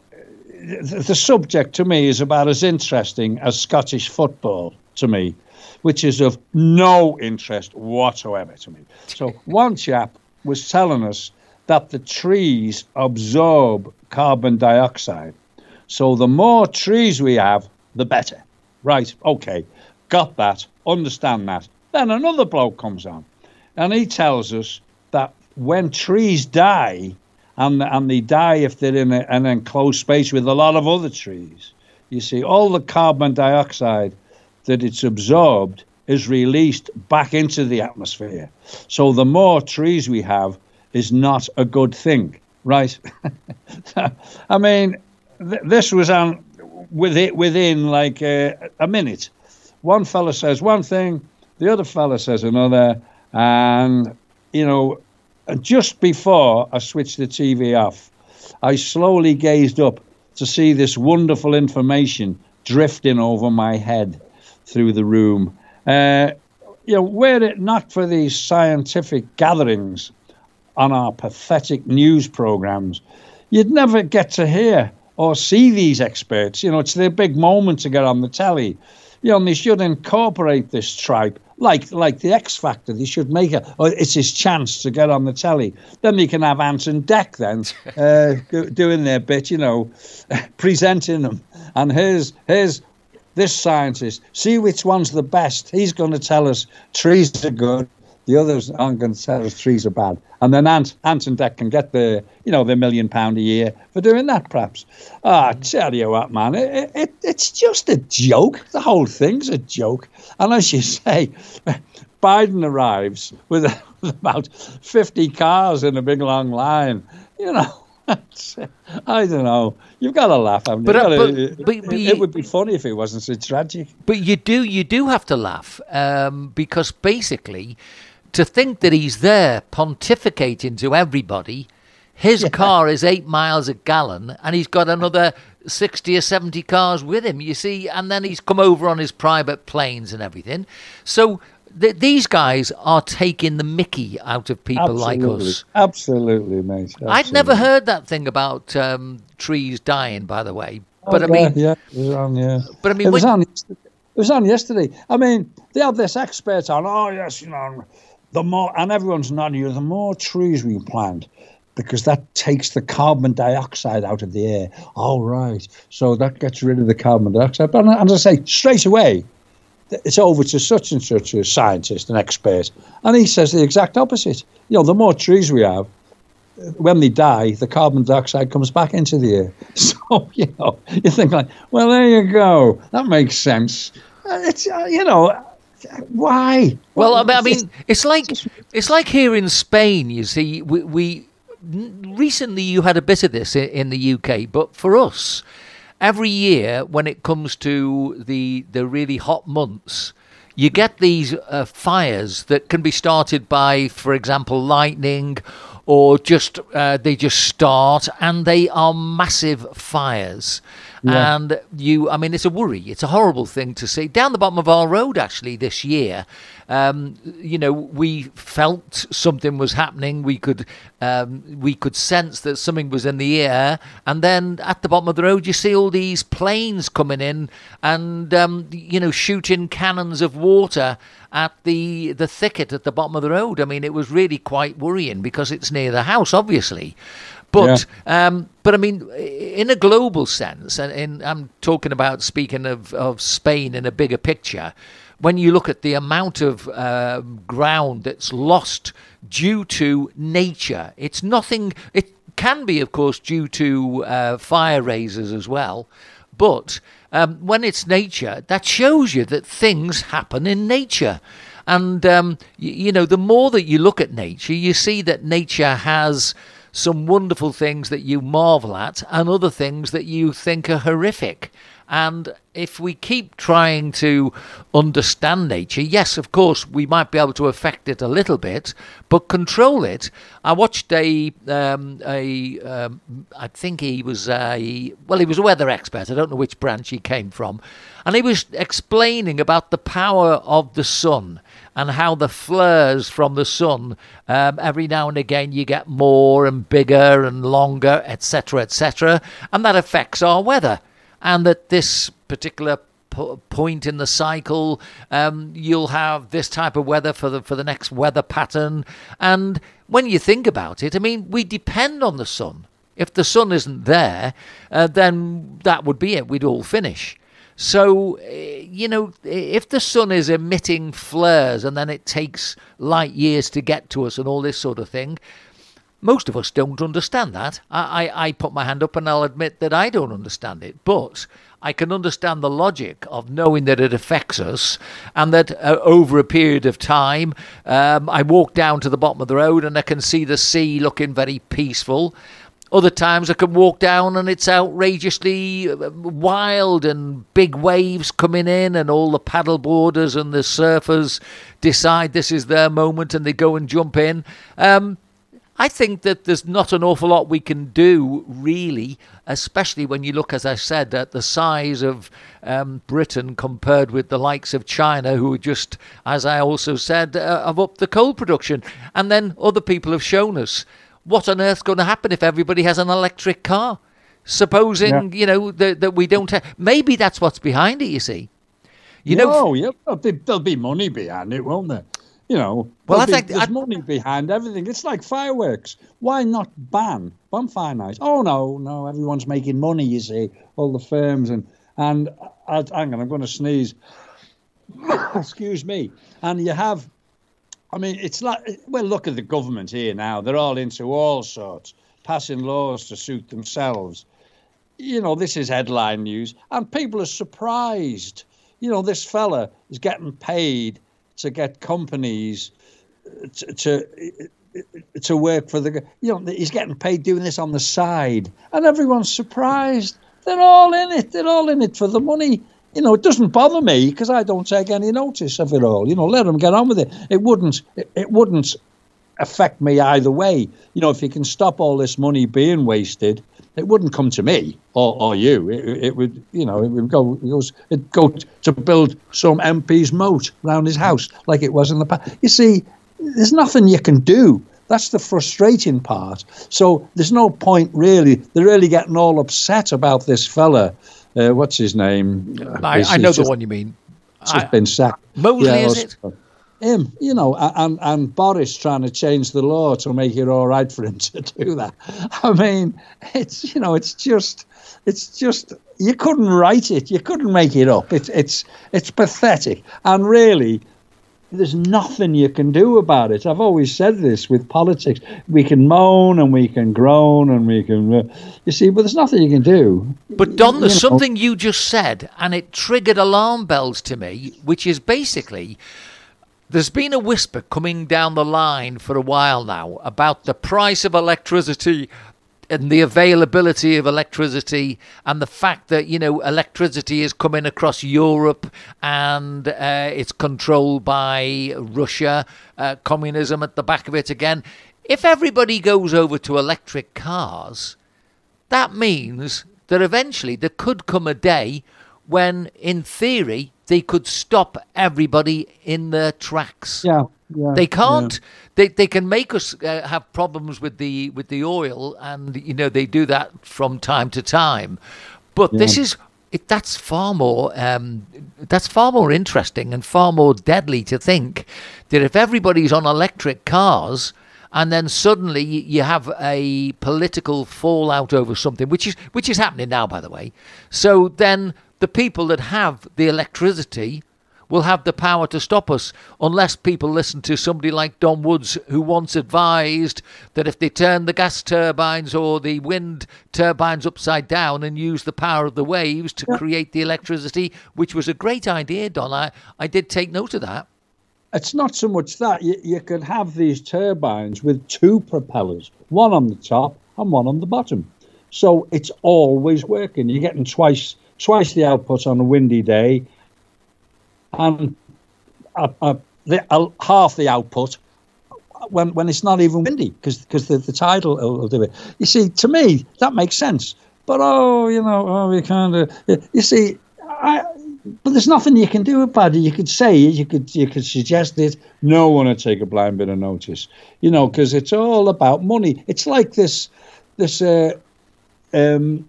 the, the subject to me is about as interesting as Scottish football to me, which is of no interest whatsoever to me. So one chap was telling us that the trees absorb carbon dioxide. So the more trees we have, the better. Right, okay, got that, understand that. Then another bloke comes on and he tells us that when trees die, and, and they die if they're in a, an enclosed space with a lot of other trees, you see, all the carbon dioxide that it's absorbed is released back into the atmosphere. So the more trees we have is not a good thing, right? I mean, th- this was on with it within like uh, a minute. One fella says one thing, the other fella says another, and you know, just before I switched the TV off, I slowly gazed up to see this wonderful information drifting over my head through the room. Uh, you know, were it not for these scientific gatherings on our pathetic news programs, you'd never get to hear or see these experts. You know, it's their big moment to get on the telly. You know, they should incorporate this tribe like like the X Factor. They should make it. Oh, it's his chance to get on the telly. Then you can have Ant and Dec then uh, doing their bit. You know, presenting them. And here's here's this scientist. See which one's the best. He's going to tell us trees are good. The others aren't going to tell us trees are bad. And then Ant, Ant and Dec can get the, you know, the million pound a year for doing that, perhaps. Ah, I tell you what, man, it, it, it's just a joke. The whole thing's a joke. And as you say, Biden arrives with, with about 50 cars in a big long line. You know, I don't know. You've got to laugh. Haven't but, you? Uh, but, but, but, it, it, would be funny if it wasn't so tragic. But you do, you do have to laugh um, because basically to think that he's there pontificating to everybody. His car is eight miles a gallon, and he's got another 60 or 70 cars with him, you see, and then he's come over on his private planes and everything. So th- these guys are taking the mickey out of people absolutely. like us. Absolutely, mate. Absolutely. I'd never heard that thing about um, trees dying, by the way. Oh, But I mean, yeah, it was on, yeah. but I mean, it was when- on. It was on yesterday. I mean, they have this expert on. Oh yes, you know, the more and everyone's nodding. The more trees we plant, because that takes the carbon dioxide out of the air. All right, so that gets rid of the carbon dioxide. But as I say, straight away, it's over to such and such a scientist, an expert, and he says the exact opposite. You know, the more trees we have, when they die, the carbon dioxide comes back into the air. So you know, you think like, well, there you go. That makes sense. Uh, It's uh, you know, why? Well, I mean, I mean, it's like it's like here in Spain. You see, we, we recently you had a bit of this in, in the UK, but for us, every year when it comes to the the really hot months, you get these uh, fires that can be started by, for example, lightning, or just uh, they just start and they are massive fires. Yeah. And you, I mean, it's a worry. It's a horrible thing to see. Down the bottom of our road, actually, this year, um, you know, we felt something was happening. We could, um, we could sense that something was in the air. And then at the bottom of the road, you see all these planes coming in and, um, you know, shooting cannons of water at the the thicket at the bottom of the road. I mean, it was really quite worrying because it's near the house, obviously. But um, but I mean, in a global sense, and in, I'm talking about speaking of, of Spain in a bigger picture. When you look at the amount of uh, ground that's lost due to nature, it's nothing. It can be, of course, due to uh, fire raisers as well. But um, when it's nature, that shows you that things happen in nature. And, um, y- you know, the more that you look at nature, you see that nature has some wonderful things that you marvel at and other things that you think are horrific. And if we keep trying to understand nature, yes, of course, we might be able to affect it a little bit, but control it. I watched a, um, a um, I think he was a, well, he was a weather expert. I don't know which branch he came from. And he was explaining about the power of the sun and how the flares from the sun, um, every now and again, you get more and bigger and longer, etc., etc., and that affects our weather and that this particular po- point in the cycle, um, you'll have this type of weather for the for the next weather pattern. And when you think about it, I mean, we depend on the sun. If the sun isn't there, uh, then that would be it. We'd all finish. So, eh, you know, if the sun is emitting flares and then it takes light years to get to us and all this sort of thing, most of us don't understand that. I, I, I put my hand up and I'll admit that I don't understand it. But I can understand the logic of knowing that it affects us and that uh, over a period of time, um, I walk down to the bottom of the road and I can see the sea looking very peaceful. Other times I can walk down and it's outrageously uh, wild and big waves coming in, and all the paddle boarders and the surfers decide this is their moment and they go and jump in. Um, I think that there's not an awful lot we can do, really, especially when you look, as I said, at the size of um, Britain compared with the likes of China, who are just, as I also said, uh, have upped the coal production. And then other people have shown us what on earth's going to happen if everybody has an electric car. Supposing, you know, that, that we don't have. Maybe that's what's behind it, you see. You know, oh, yeah, there'll be, there'll be money behind it, won't there? You know, Well, I think- there's I- money behind everything. It's like fireworks. Why not ban bonfire nights? Oh no, no, everyone's making money. You see, all the firms and and I, hang on, I'm going to sneeze. Excuse me. And you have, I mean, it's like well, look at the government here now. They're all into all sorts, passing laws to suit themselves you know, this is headline news, and people are surprised. You know, this fella is getting paid to get companies uh, to to, to work for the. You know, he's getting paid doing this on the side, and everyone's surprised. They're all in it. They're all in it for the money. you know, it doesn't bother me because I don't take any notice of it all. You know, let them get on with it. It wouldn't. It wouldn't affect me either way. You know, if you can stop all this money being wasted, it wouldn't come to me or, or you. It, it would, you know, it would go. It goes. It go to build some MP's moat around his house like it was in the past. You see, there's nothing you can do. That's the frustrating part. So there's no point really. They're really getting all upset about this fella uh, what's his name? I, I know the one you mean. Just I, been sacked. Mosley, yeah, is it? Him, you know, and and Boris trying to change the law to make it all right for him to do that. I mean, it's you know, it's just, it's just you couldn't write it, you couldn't make it up. It's it's it's pathetic, and really, there's nothing you can do about it. I've always said this with politics. We can moan and we can groan and we can, uh, you see, but there's nothing you can do. But Don, there's you know. something you just said, and it triggered alarm bells to me, which is basically. There's been a whisper coming down the line for a while now about the price of electricity and the availability of electricity and the fact that you know electricity is coming across Europe and uh, it's controlled by Russia, uh, communism at the back of it again. If everybody goes over to electric cars, that means that eventually there could come a day when, in theory, they could stop everybody in their tracks. Yeah. Yeah, they can't. Yeah. They they can make us uh, have problems with the with the oil, and you know they do that from time to time. But yeah. this is it, that's far more um, that's far more interesting and far more deadly to think that if everybody's on electric cars and then suddenly you have a political fallout over something which is which is happening now by the way so then the people that have the electricity will have the power to stop us unless people listen to somebody like Don Woods, who once advised that if they turn the gas turbines or the wind turbines upside down and use the power of the waves to create the electricity, which was a great idea, Don. I, I did take note of that. It's not so much that you, you can have these turbines with two propellers, one on the top and one on the bottom. So it's always working. You're getting twice twice the output on a windy day and uh, the, uh, half the output when when it's not even windy because because the, the tide will, will, do it. You see, to me that makes sense. But oh, you know, oh, we kind of you see, I, but there's nothing you can do about it. You could say it, you could you could suggest it. No one would take a blind bit of notice, you know, because it's all about money. It's like this this uh, um,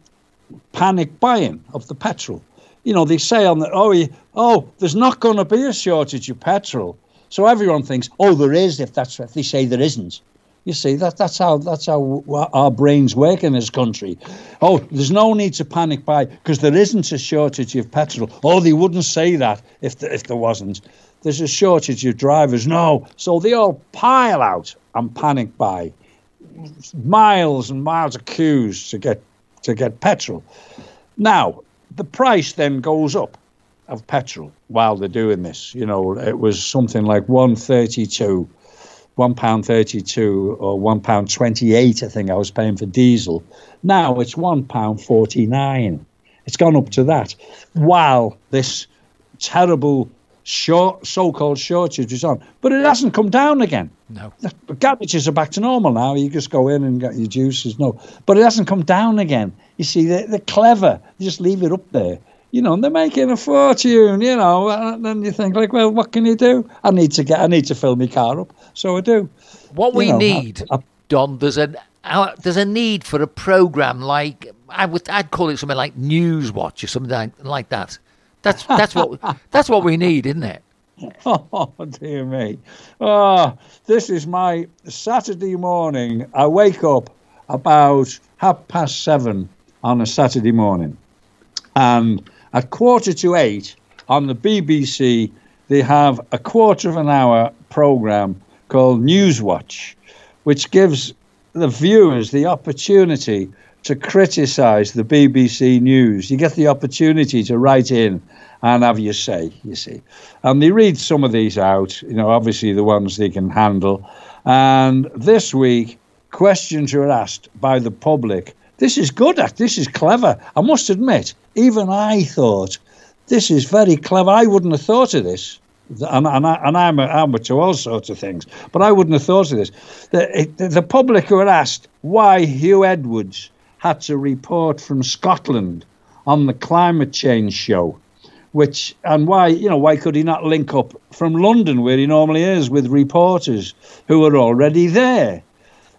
panic buying of the petrol you know, they say on the, oh, oh, there's not going to be a shortage of petrol. So everyone thinks, oh, there is, if that's if they say there isn't. You see, that, that's how that's how our brains work in this country. Oh, there's no need to panic buy because there isn't a shortage of petrol. Oh, they wouldn't say that if the, if there wasn't. There's a shortage of drivers. No, so they all pile out and panic buy miles and miles of queues to get to get petrol. Now, the price then goes up of petrol while they're doing this. You know, it was something like one thirty-two, one pound thirty-two, or one pound twenty-eight. I think I was paying for diesel. Now it's one pound forty-nine. It's gone up to that. While this terrible short, so-called shortage is on, but it hasn't come down again. No, the garages are back to normal now. You just go in and get your juices. No, but it hasn't come down again. You see, they're, they're clever. They just leave it up there. You know, and they're making a fortune. You know, and then you think like, well, what can you do? I need to get, I need to fill my car up, so I do. What you we know, need, I, I, Don, there's an uh, there's a need for a program like I would I'd call it something like Newswatch or something like, like that. That's that's what that's what we need, isn't it? Oh dear me! Oh, this is my Saturday morning. I wake up about half past seven on a Saturday morning, and at quarter to eight on the BBC they have a quarter of an hour program called Newswatch, which gives the viewers the opportunity to criticise the BBC News. You get the opportunity to write in and have your say, you see. And they read some of these out, you know, obviously the ones they can handle. And this week, questions were asked by the public. This is good, this is clever. I must admit, even I thought this is very clever. I wouldn't have thought of this. And, and, I, and I'm, a, I'm to all sorts of things, but I wouldn't have thought of this. The, it, the public were asked why Huw Edwards had to report from Scotland on the climate change show, which and why you know why could he not link up from London where he normally is with reporters who are already there,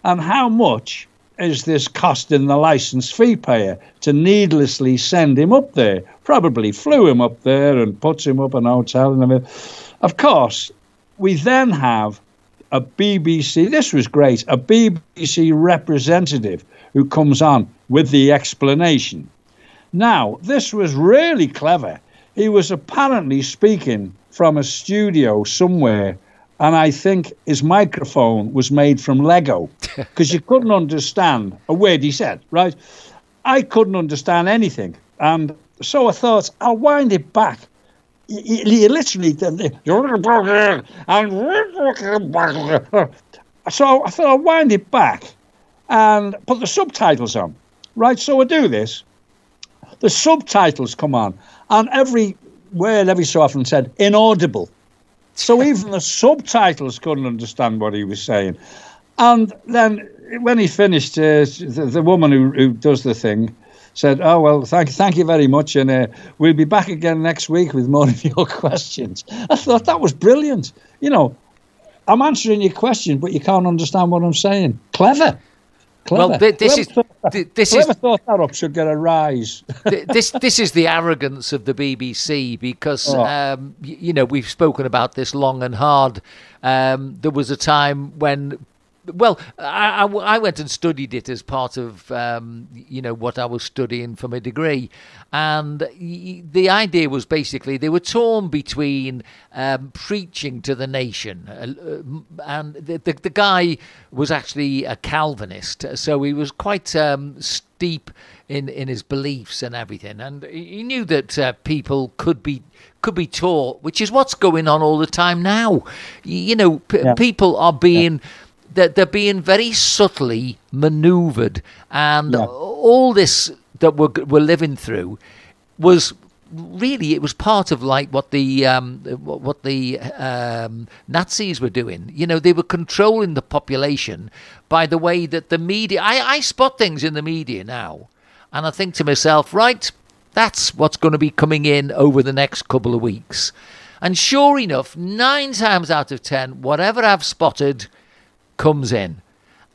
and how much is this costing the license fee payer to needlessly send him up there? Probably flew him up there and puts him up in a hotel and everything. Of course, we then have a BBC. This was great. A BBC representative who comes on with the explanation. Now, this was really clever. He was apparently speaking from a studio somewhere and I think his microphone was made from Lego because you couldn't understand a word he said, right? I couldn't understand anything. And so I thought, I'll wind it back. He, he literally, and so I thought I'll wind it back and put the subtitles on, right? So I do this. The subtitles come on, and every word every so often said inaudible. So even the subtitles couldn't understand what he was saying. And then when he finished, uh, the, the, woman who, who does the thing said, "Oh well, thank thank you very much, and uh, we'll be back again next week with more of your questions." I thought that was brilliant. You know, I'm answering your question, but you can't understand what I'm saying. Clever. Clever. Well, th- this whoever is thought, this whoever is thought that up should get a rise. this this is the arrogance of the BBC because oh. um, you, you know we've spoken about this long and hard. Um, there was a time when well, I, I, I, went and studied it as part of um, you know what I was studying for my degree, and the idea was basically they were torn between um, preaching to the nation, uh, and the, the, the guy was actually a Calvinist, so he was quite um, steep in in his beliefs and everything, and he knew that uh, people could be could be taught, which is what's going on all the time now. You know, p- yeah. people are being. Yeah that they're being very subtly manoeuvred, and yeah. all this that we're we're living through was really it was part of like what the um, what the um, Nazis were doing. You know, they were controlling the population by the way that the media. I, I spot things in the media now, and I think to myself, right, that's what's going to be coming in over the next couple of weeks. And sure enough, nine times out of ten, whatever I've spotted comes in.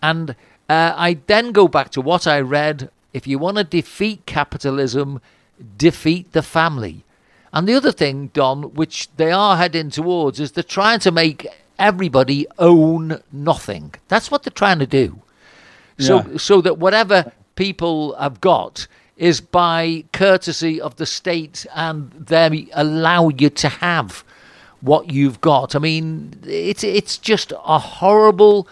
And uh, I then go back to what I read if you want to defeat capitalism, defeat the family. And the other thing, Don, which they are heading towards, is they're trying to make everybody own nothing. That's what they're trying to do. So, yeah. so that whatever people have got is by courtesy of the state and they allow you to have what you've got. I mean, it's it's just a horrible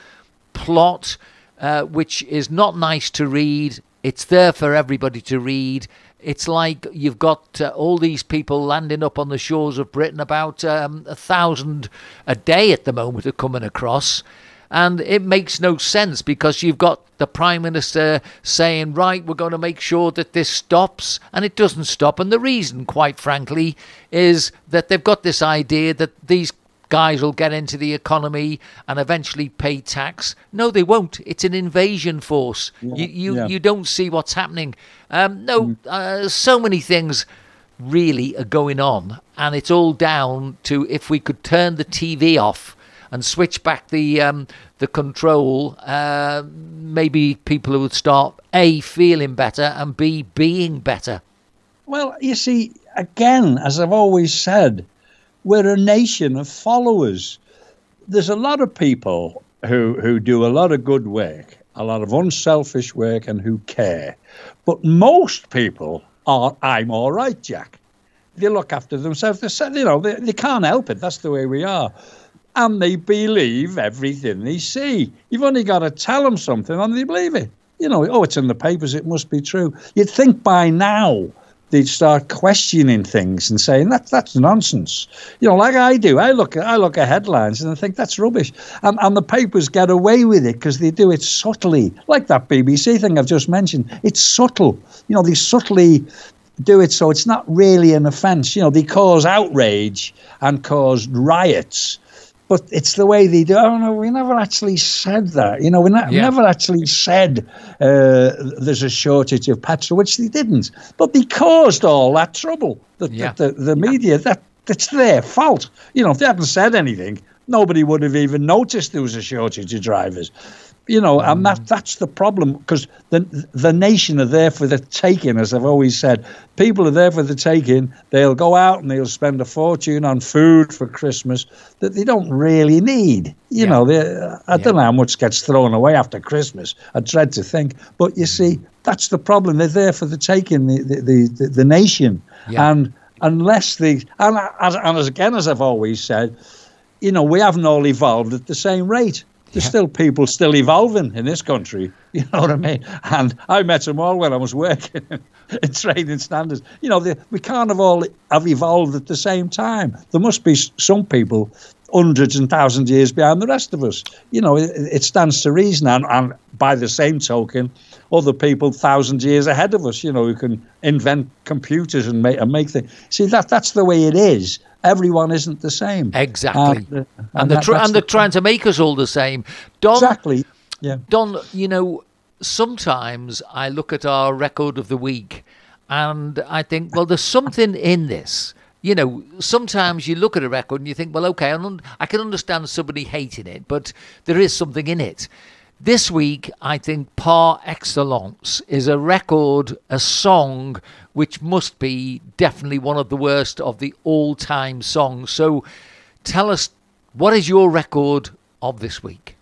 plot, uh, which is not nice to read. It's there for everybody to read. It's like you've got uh, all these people landing up on the shores of Britain, about um, a thousand a day at the moment are coming across. And it makes no sense because you've got the Prime Minister saying, right, we're going to make sure that this stops, and it doesn't stop. And the reason, quite frankly, is that they've got this idea that these guys will get into the economy and eventually pay tax. No, they won't. It's an invasion force. Yeah, you you, yeah. you don't see what's happening. Um, no, mm. uh, so many things really are going on, and it's all down to if we could turn the TV off and switch back the um, the control, uh, maybe people would start a feeling better and b being better. Well, you see, again, as I've always said, we're a nation of followers. There's a lot of people who who do a lot of good work, a lot of unselfish work, and who care. But most people are, I'm all right, Jack. They look after themselves. They, you know, they, they can't help it. That's the way we are and they believe everything they see. You've only got to tell them something and they believe it. You know, oh, it's in the papers, it must be true. You'd think by now they'd start questioning things and saying that that's nonsense. You know, like I do. I look at I look at headlines and I think that's rubbish. And and the papers get away with it because they do it subtly, like that BBC thing I've just mentioned. It's subtle. You know, they subtly do it so it's not really an offence. You know, they cause outrage and cause riots, but it's the way they do. Oh no, we never actually said that. You know, we Yeah. never actually said uh, there's a shortage of petrol, which they didn't. But they caused all that trouble. The, Yeah. the, the, the media that it's their fault. You know, if they hadn't said anything, nobody would have even noticed there was a shortage of drivers. You know, and that mm. that's the problem because the the nation are there for the taking, as I've always said. People are there for the taking. They'll go out and they'll spend a fortune on food for Christmas that they don't really need. You Yeah. know, they, I don't know how much gets thrown away after Christmas. I dread to think, but you see, mm. that's the problem. They're there for the taking, the the the, the, the nation, Yeah. and unless they and as, and as again as I've always said, you know, we haven't all evolved at the same rate. There's Yeah. still people still evolving in this country. You know what I mean? And I met them all when I was working in trading standards. You know, they, we can't have all have evolved at the same time. There must be some people hundreds and thousands of years behind the rest of us. You know, it, it stands to reason. And, and by the same token, other people thousands of years ahead of us, you know, who can invent computers and make, and make things. See, that that's the way it is. Everyone isn't the same. Exactly. And, uh, and they're, that- and they're the- trying to make us all the same. Don, Exactly. Yeah. Don, you know, sometimes I look at our record of the week and I think, well, there's something in this. You know, sometimes you look at a record and you think, well, okay, I can understand somebody hating it, but there is something in it. This week, I think par excellence is a record, a song, which must be definitely one of the worst of the all time songs. So tell us, what is your record of this week?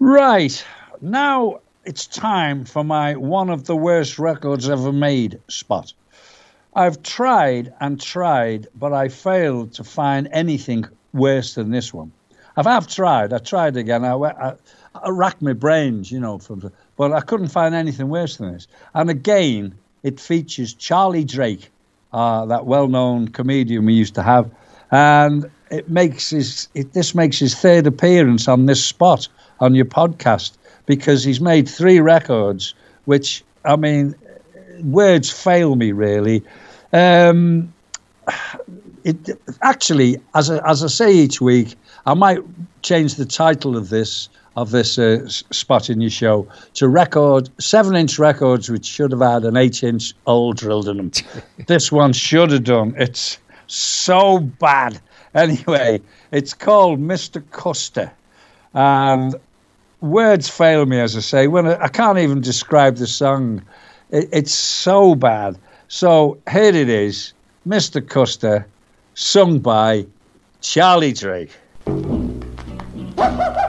Right. Now it's time for my one of the worst records ever made spot. I've tried and tried, but I failed to find anything worse than this one. I've tried. I tried again. I, I, I racked my brains, you know, from, but I couldn't find anything worse than this. And again, it features Charlie Drake, uh, that well-known comedian we used to have, and it makes his it, this makes his third appearance on this spot on your podcast because he's made three records, which I mean, words fail me really. Um, it actually, as as I say each week, I might change the title of this of this uh, spot in your show to record seven inch records, which should have had an eight inch hole drilled in them. this one should have done. It's so bad. Anyway, it's called Mr. Custer, and words fail me, as I say. When I, I can't even describe the song, it, it's so bad. So here it is, Mr. Custer, sung by Charlie Drake.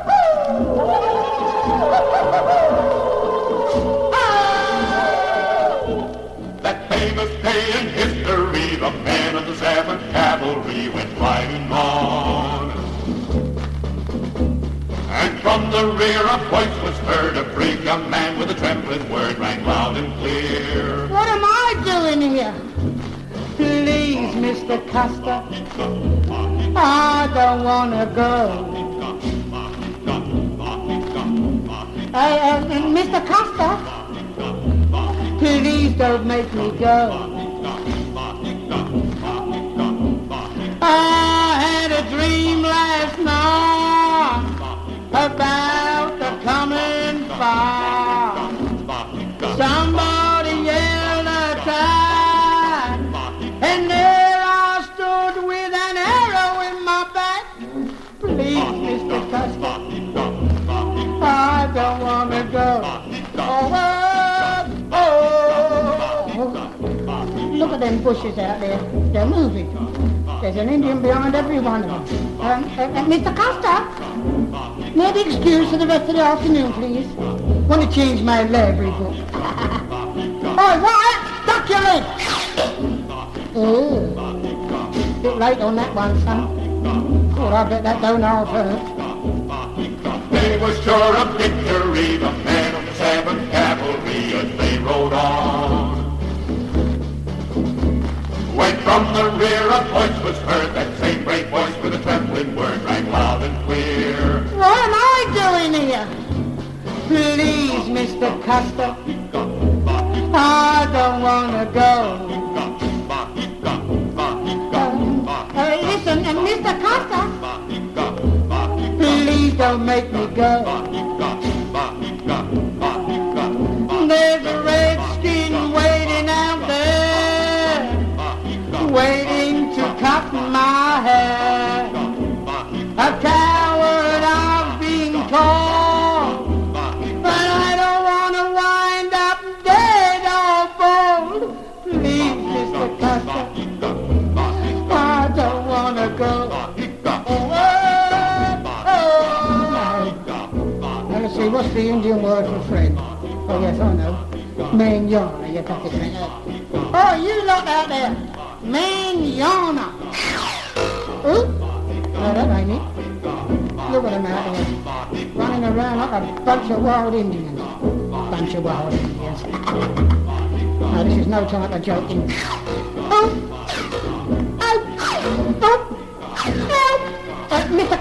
the rear a voice was heard, a brave young man with a trembling word rang loud and clear. What am I doing here? Please, Mr. Custer, I don't want to go. Uh, uh, Mr. Custer, please don't make me go. I had a dream last night about the coming fire. Somebody yelled attack, and there I stood with an arrow in my back. Please, Mr. Custer, I don't want to go. Oh, oh. Look at them bushes out there. They're moving. There's an Indian behind every one of them. Um, uh, uh, Mr. Custer, may be excused for the rest of the afternoon, please? Want to change my library book. oh, what? Duck your leg! Oh, bit late on that one, son. Oh, I bet that don't half hurt. They were sure of victory, the man of the Seventh Cavalry, as they rode on. When from the rear a voice was heard, that same great voice with a trembling word rang loud and clear. What am I doing here? Please, Mr. Custer, I don't wanna go. Uh, listen, uh, Mr. Custer, please don't make me go. The Indian word friend? Oh yes, I know. Manana, you got it. Oh, you lot out there. Manana. Ooh. No, that ain't it. Look at them out there. Running around like a bunch of wild Indians. Bunch of wild Indians. now, this is no time for joking. Oh! Oh! Oh! Help! Uh, Mr. Custer!